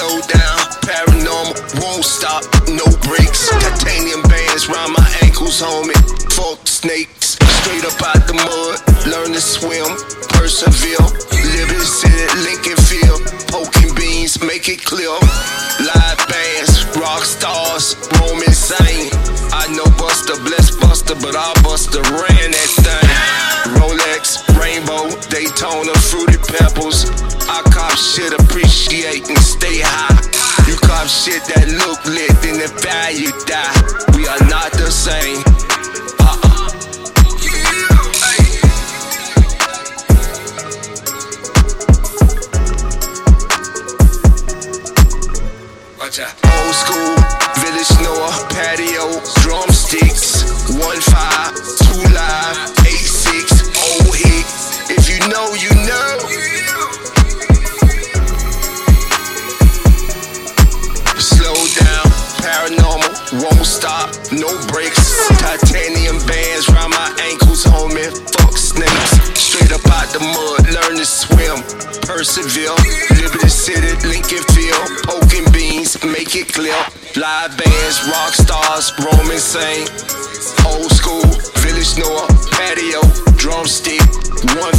Slow down, paranormal, won't stop, no brakes. Titanium bands round my ankles, homie. Fuck snakes, straight up out the mud. Learn to swim, persevere. Live in Lincoln Field. Poking beans, make it clear. Live bands, rock stars, roam insane. I know Buster, bless Buster, but I thing. Rolex, Rainbow, Daytona, Fruity Pebbles. I cop shit, appreciate and stay high. You cop shit that look lit, then the value die. We are not the same. Old school, village Noah, patio, drumsticks, won't stop, no brakes. Titanium bands round my ankles, homie. Fuck snakes, straight up out the mud, learn to swim. Persevere, Liberty City, Lincoln Field, poking beans, make it clear. Live bands, rock stars, roam insane. Old school, village Noah, patio, drumstick, one